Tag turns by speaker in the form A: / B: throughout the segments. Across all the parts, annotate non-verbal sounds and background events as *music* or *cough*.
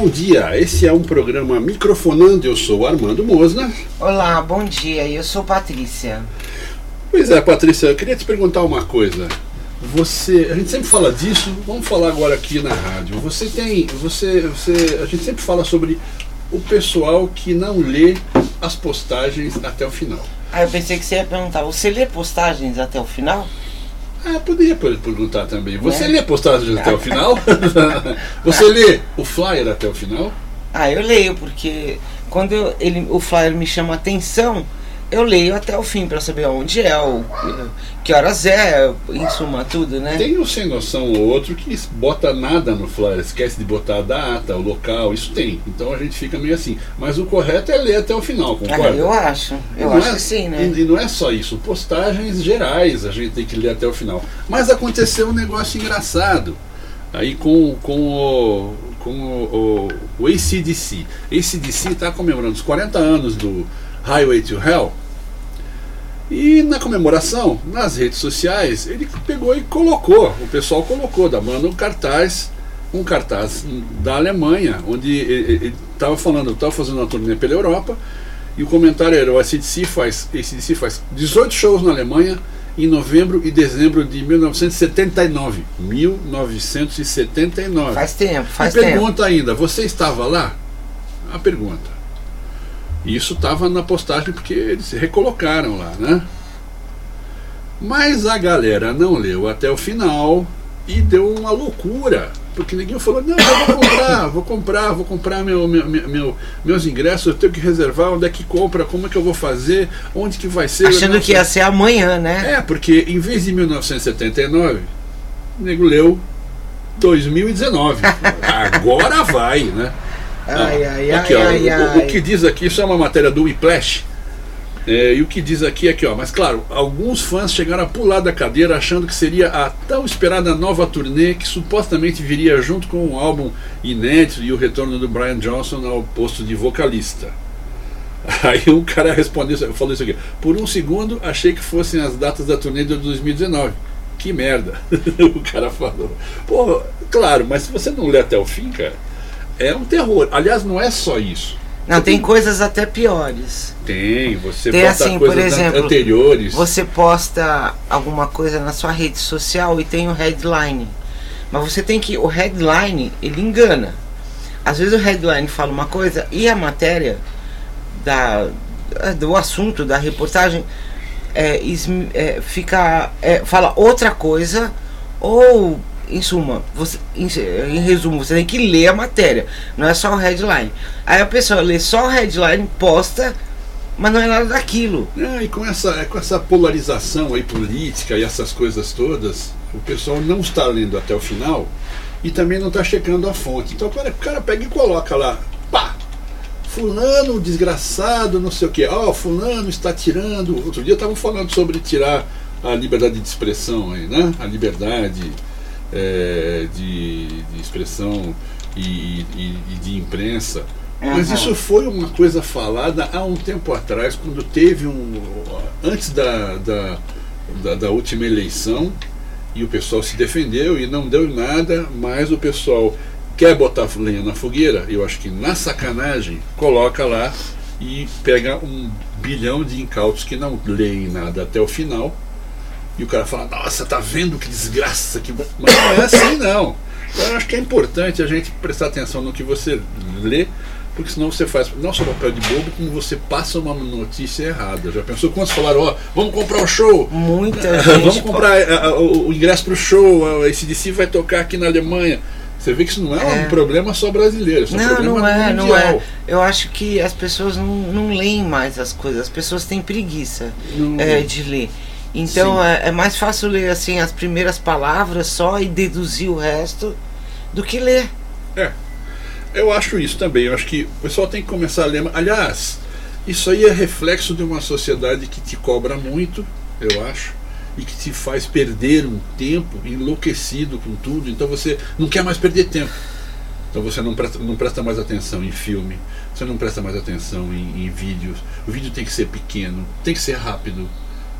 A: Bom dia, esse é um programa Microfonando. Eu sou Armando Mosna.
B: Olá, bom dia. Eu sou Patrícia.
A: Pois é, Patrícia, eu queria te perguntar uma coisa. Você, a gente sempre fala disso, vamos falar agora aqui na rádio. Você tem, você, você, a gente sempre fala sobre o pessoal que não lê as postagens até o final.
B: Ah, eu pensei que você ia perguntar, você lê postagens até o final?
A: Ah, poderia perguntar também. Você
B: Né?
A: lê postagens até o final? *laughs* você lê o flyer até o final?
B: Ah, eu leio, porque quando eu- ele, o flyer me chama atenção, eu leio até o fim para saber onde é, o, que horas é, em suma, tudo, né?
A: Tem um sem noção ou outro que bota nada no flyer, esquece de botar a data, o local, isso tem. Então a gente fica meio assim. Mas o correto é ler até o final,
B: Ah,
A: concorda?
B: eu acho, eu acho
A: é-
B: que sim, né?
A: E, e não é só isso, postagens gerais a gente tem que ler até o final. Mas aconteceu um negócio engraçado aí com, com o. Com o, o, o ACDC. ACDC está comemorando os 40 anos do Highway to Hell. E na comemoração, nas redes sociais, ele pegou e colocou, o pessoal colocou da banda um cartaz, um cartaz da Alemanha, onde ele estava falando, estava fazendo uma turnê pela Europa, e o comentário era: o ACDC faz, ACDC faz 18 shows na Alemanha em novembro e dezembro de 1979. 1979.
B: Faz tempo, faz
A: e
B: tempo.
A: pergunta ainda: você estava lá? A pergunta. E Isso estava na postagem porque eles se recolocaram lá, né? Mas a galera não leu até o final e deu uma loucura. Porque ninguém falou, não, eu vou comprar, vou comprar, vou comprar meu, meu, meu- meu- meus ingressos, eu tenho que reservar, onde é que compra, como é que eu vou fazer, onde que vai ser.
B: Achando que
A: sei."
B: ia ser amanhã, né?
A: É, porque em vez de 1979, o nego leu 2019. *laughs* Agora vai, né?
B: Ai,
A: Ah,
B: ai,
A: aqui,
B: ai,
A: ó,
B: ai,
A: o,
B: ai.
A: o que diz aqui, isso é uma matéria do Whiplash. É, e o que diz aqui é aqui, ó, mas claro, alguns fãs chegaram a pular da cadeira achando que seria a tão esperada nova turnê que supostamente viria junto com um álbum inédito e o retorno do Brian Johnson ao posto de vocalista. *laughs* Aí um cara respondeu, falou isso aqui. Por um segundo achei que fossem as datas da turnê de 2019. Que merda. *laughs* o cara falou. Pô, claro, mas se você não lê até o fim, cara, é um terror. Aliás, não é só isso.
B: Não, tem coisas até piores.
A: Tem, você
B: Tem
A: bota
B: assim, por
A: coisas
B: exemplo,
A: anteriores.
B: Você posta alguma coisa na sua rede social e tem o headline. Mas você tem que. O headline, ele engana. Às vezes o headline fala uma coisa e a matéria da, eh, do assunto, da reportagem, é, é, fica. é, fala outra coisa, ou em suma, você, em, em resumo, você tem que ler a matéria, não é só o headline. Aí a pessoa lê só o headline, posta, mas não é nada daquilo.
A: É, e com essa, com essa polarização aí política e essas coisas todas, o pessoal não está lendo até o final e também não está checando a fonte. Então o cara, o cara pega e coloca lá, pá! Fulano desgraçado, não sei o que. Ó, fulano está tirando. Outro dia estavam falando sobre tirar a liberdade de expressão aí, né? A liberdade é, de, de expressão e, e- e de imprensa. Mas
B: Uhum.
A: isso foi uma coisa falada há um tempo atrás, quando teve um. antes da, da, da, da última eleição, e o pessoal se defendeu e não deu nada, mas o pessoal quer botar lenha na fogueira, eu acho que na sacanagem, coloca lá e pega um bilhão de incautos que não leem nada até o final. E o cara fala, nossa, tá vendo que desgraça que. Mas não é assim não. Então, eu acho que é importante a gente prestar atenção no que você lê, porque senão você faz não só papel de bobo, como você passa uma notícia errada. Já pensou quantos falaram, ó, vamos comprar o show?
B: Muita *laughs* gente.
A: vamos comprar eh, o, ingresso para o show, a ACDC vai tocar aqui na Alemanha. Você vê que isso não é,
B: É.
A: um problema só brasileiro, isso é um
B: Não,
A: problema
B: não é, não
A: mundial.
B: é. Eu acho que as pessoas não, não leem mais as coisas, as pessoas têm preguiça
A: Não-
B: é, de ler. Então é, é mais fácil ler assim as primeiras palavras só e deduzir o resto do que ler.
A: É. Eu acho isso também. Eu acho que o pessoal tem que começar a ler. Aliás, Isso aí é reflexo de uma sociedade que te cobra muito, eu acho, e que te faz perder um tempo enlouquecido com tudo. Então você não quer mais perder tempo. Então você não presta, não presta mais atenção em filme, você não presta mais atenção em, em vídeos. O vídeo tem que ser pequeno, tem que ser rápido.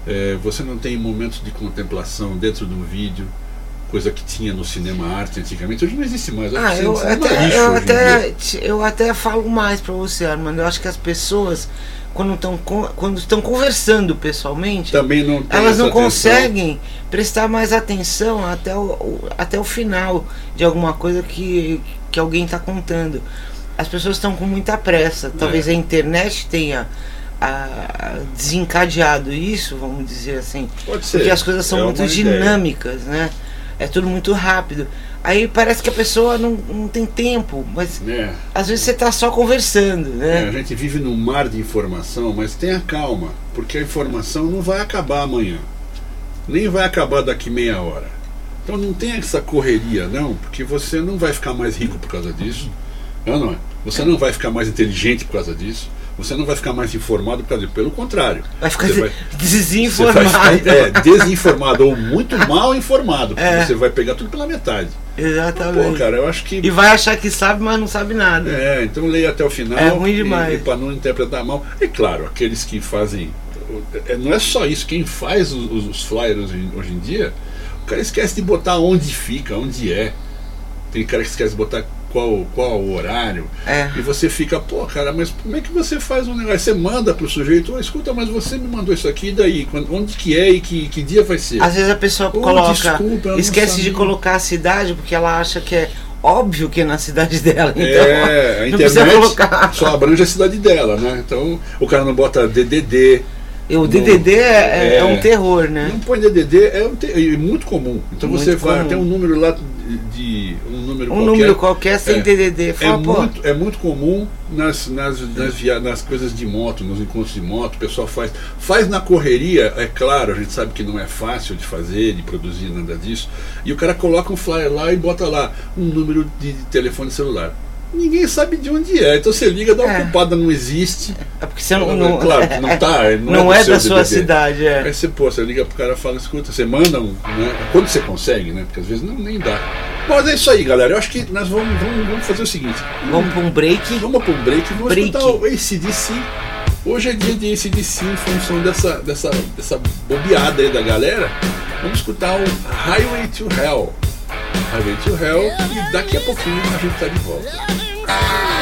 A: É, você não tem momentos de contemplação dentro de um vídeo, coisa que tinha no cinema arte antigamente. Hoje não existe mais.
B: Ah, eu até, eu, até, eu até falo mais para você, Armando. Eu acho que as pessoas quando estão quando estão conversando pessoalmente,
A: não
B: elas não conseguem prestar mais atenção até o, até o final de alguma coisa que, que alguém está contando. As pessoas estão com muita pressa. Talvez é. a internet tenha a, desencadeado isso, vamos dizer assim.
A: Pode ser.
B: Porque as coisas são
A: é
B: muito dinâmicas, né? É tudo muito rápido. Aí parece que a pessoa não, não tem tempo, mas é. às vezes você está só conversando, né?
A: É, a gente vive num mar de informação, mas tenha calma, porque a informação não vai acabar amanhã, nem vai acabar daqui meia hora. Então não tem essa correria, não, porque você não vai ficar mais rico por causa disso, não, não é? Você não vai ficar mais inteligente por causa disso. Você não vai ficar mais informado por causa disso. Pelo contrário.
B: Vai ficar vai, desinformado.
A: Vai ficar, é, desinformado ou muito mal informado. Porque é. você vai pegar tudo pela metade.
B: Exatamente.
A: Pô, cara, eu acho que.
B: E vai achar que sabe, mas não sabe nada.
A: É, então leia até o final.
B: É ruim demais.
A: para não interpretar mal. E claro, aqueles que fazem. É, não é só isso. Quem faz os, os flyers hoje em dia, o cara esquece de botar onde fica, onde é. Tem cara que esquece de botar qual, qual o horário.
B: É.
A: E você fica, pô, cara, mas como é que você faz um negócio? Você manda pro sujeito, oh, escuta, mas você me mandou isso aqui, e daí? onde que é e que, que dia vai ser?
B: Às vezes a pessoa oh, coloca. Desculpa, esquece de colocar a cidade porque ela acha que é óbvio que é na cidade *laughs* dela. Então,
A: é, a internet colocar. só abrange a cidade dela, né? Então o cara não bota DDD.
B: O DDD é, é, é, um terror, né?
A: Não põe DDD, é, um te, é muito comum. Então muito você vai, tem um número lá de um número
B: um
A: qualquer.
B: número qualquer sem é, DDD.
A: Fala, é, muito, é muito comum nas, nas, nas, via, nas coisas de moto, nos encontros de moto, o pessoal faz. Faz na correria, é claro, a gente sabe que não é fácil de fazer, de produzir, nada disso. E o cara coloca um flyer lá e bota lá um número de telefone celular ninguém sabe de onde é. Então você liga, dá uma é. ocupada, não existe.
B: É porque você não. não
A: claro que não tá.
B: Não, *laughs* não é, é da sua cidade, é.
A: Aí você, pô, você liga pro cara e fala, escuta, você manda um. Né? Quando você consegue, né? Porque às vezes não, nem dá. Mas é isso aí, galera. Eu acho que nós vamos, vamos, vamos fazer o seguinte.
B: Vamos para um break.
A: Vamos para um break. Vamos break. escutar o ACDC. Hoje é dia de ACDC em função dessa, dessa, dessa bobeada aí da galera. Vamos escutar o Highway to Hell. Highway to Hell e daqui a pouquinho a gente tá de volta.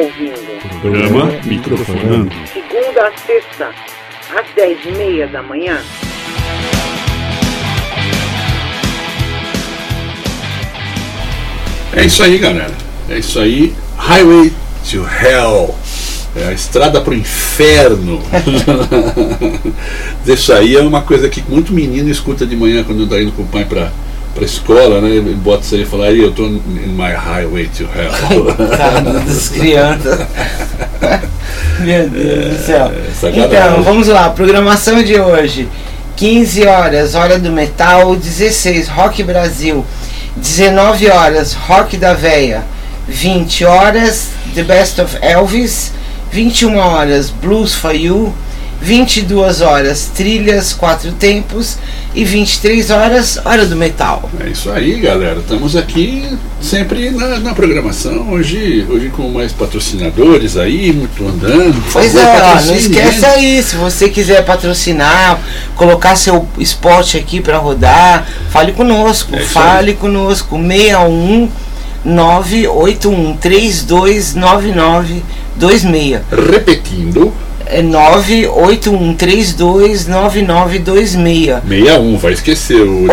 C: Ouvindo.
D: Programa Microfonando.
C: Segunda a sexta, às dez e meia da manhã.
A: É isso aí, galera. É isso aí. Highway to Hell. É a estrada pro inferno. *laughs* isso aí é uma coisa que muito menino escuta de manhã quando tá indo com o pai pra, pra escola, né? Ele bota isso aí e fala, aí eu tô in my highway to hell.
B: Coitado das *laughs* crianças. Meu Deus do céu.
A: É, sacanagem.
B: Então, vamos lá. Programação de hoje. 15 horas, Hora do Metal. 16, Rock Brasil. 19 horas, Rock da Véia. 20 horas, The Best of Elvis. 21 horas, Blues for You. 22 horas, Trilhas, Quatro Tempos. E 23 horas, Hora do Metal.
A: É isso aí, galera. Estamos aqui sempre na, na programação. Hoje, hoje com mais patrocinadores aí, muito andando.
B: Pois
A: favor,
B: é, ó, não esquece
A: né?
B: aí, se você quiser patrocinar, colocar seu esporte aqui para rodar, fale conosco,
A: É
B: fale conosco, 61 981 329926.
A: Repetindo,
B: É 981 329926.
A: 61, vai esquecer o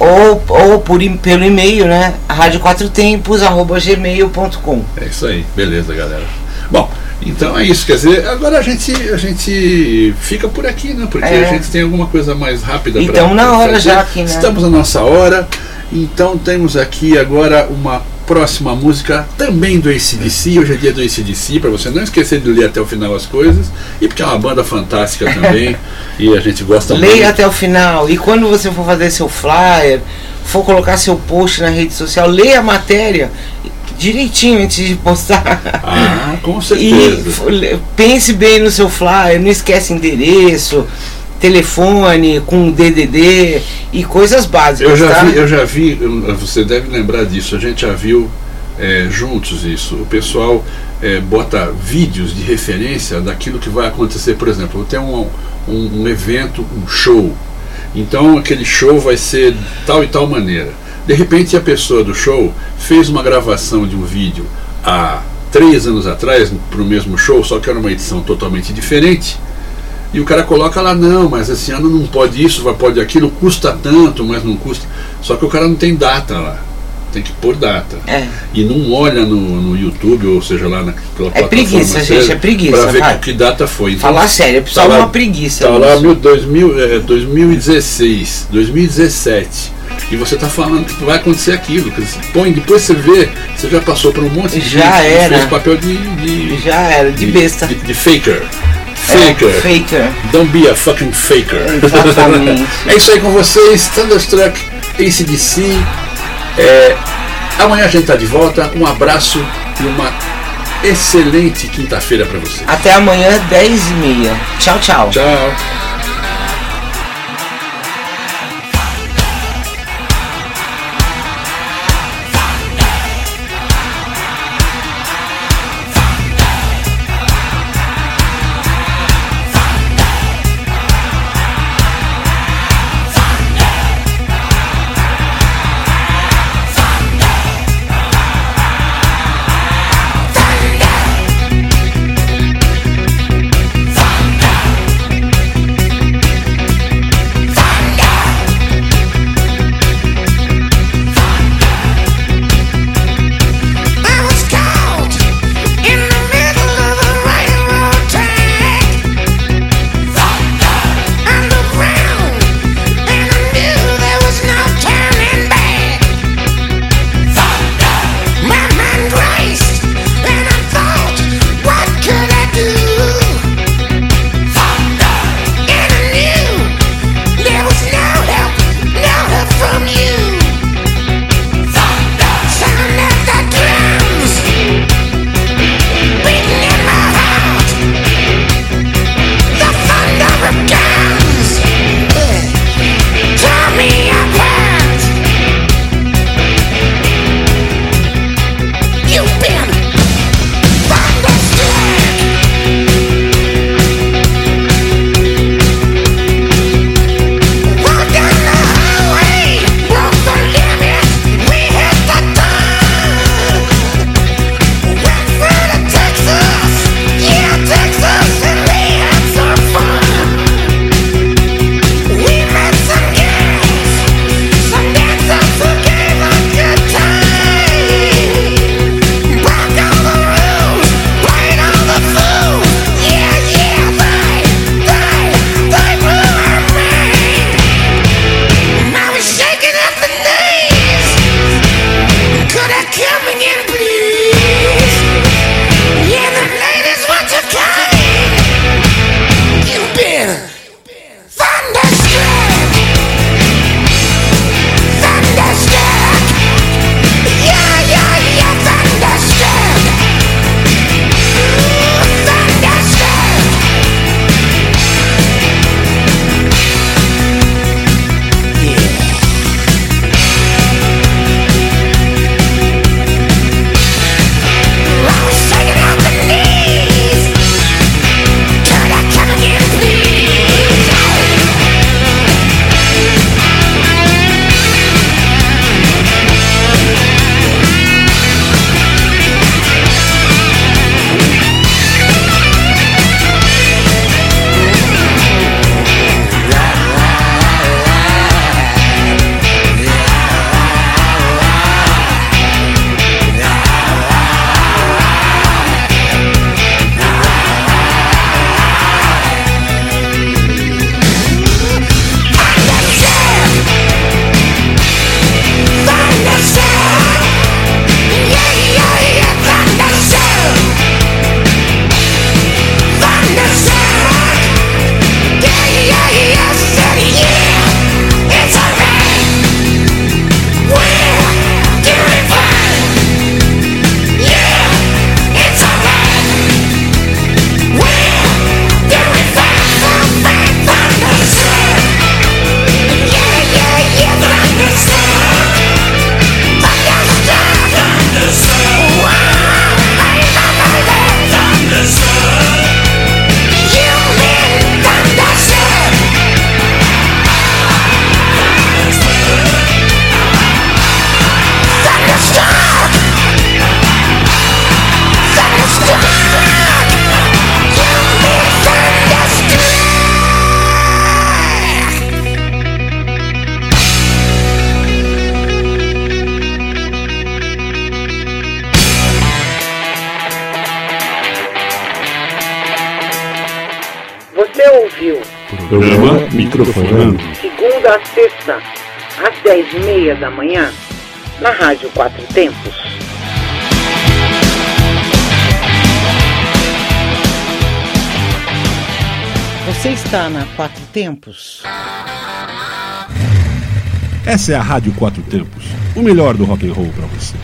B: Ou-. *laughs* Ou, ou por, pelo e-mail, né? rádio quatro tempos, arroba gmail.com.
A: É isso aí, beleza, galera. Bom, então é isso, quer dizer, agora a gente, a gente fica por aqui, né? Porque
B: É.
A: a gente tem alguma coisa mais rápida
B: E
A: pra-
B: tamo na hora
A: fazer.
B: já aqui, né?
A: Estamos na nossa hora, então temos aqui agora uma próxima música também do ACDC. Hoje é dia do ACDC, para você não esquecer de ler até o final as coisas, e porque é uma banda fantástica também, *laughs* e a gente gosta muito.
B: Leia até o final. E quando você for fazer seu flyer, for colocar seu post na rede social, leia a matéria direitinho antes de postar.
A: Ah, com *laughs*
B: E
A: certeza.
B: le- pense bem no seu flyer, não esquece endereço, telefone com DDD e coisas básicas,
A: Eu já
B: tá?
A: vi, eu já vi, você deve lembrar disso, a gente já viu é, juntos isso. O pessoal é, bota vídeos de referência daquilo que vai acontecer. Por exemplo, tem um, um, um evento, um show. Então aquele show vai ser tal e tal maneira. De repente a pessoa do show fez uma gravação de um vídeo há três anos atrás para o mesmo show, só que era uma edição totalmente diferente. E o cara coloca lá, não, mas esse ano não pode isso, vai pode aquilo, custa tanto, mas não custa. Só que o cara não tem data lá. Tem que pôr data.
B: É.
A: E não olha no, no YouTube, ou seja, lá na pela
B: É preguiça,
A: séria,
B: gente, é preguiça,
A: Pra ver
B: vai.
A: que, data foi. Então,
B: Falar sério, é
A: tá
B: só
A: lá-
B: uma preguiça.
A: Tá lá mil- 2000, é, 2016, 2017. E você tá falando que vai acontecer aquilo. Que você põe, depois você vê, você já passou por um monte de
B: Já
A: gente
B: era.
A: fez papel de, de,
B: Já era, de besta.
A: de, de faker.
B: É,
A: Faker.
B: faker.
A: Don't be a fucking faker.
B: Exatamente. *laughs*
A: é isso aí com vocês, Thunderstruck, ACDC. É, amanhã a gente tá de volta. Um abraço e uma excelente quinta-feira para vocês.
B: Até amanhã, 10h30. Tchau, tchau.
A: Tchau. Programa Microfonando.
B: Segunda a sexta, às dez e meia da manhã, na Rádio Quatro Tempos.
E: Você está na Quatro Tempos?
A: Essa é a Rádio Quatro Tempos, o melhor do rock and roll para você.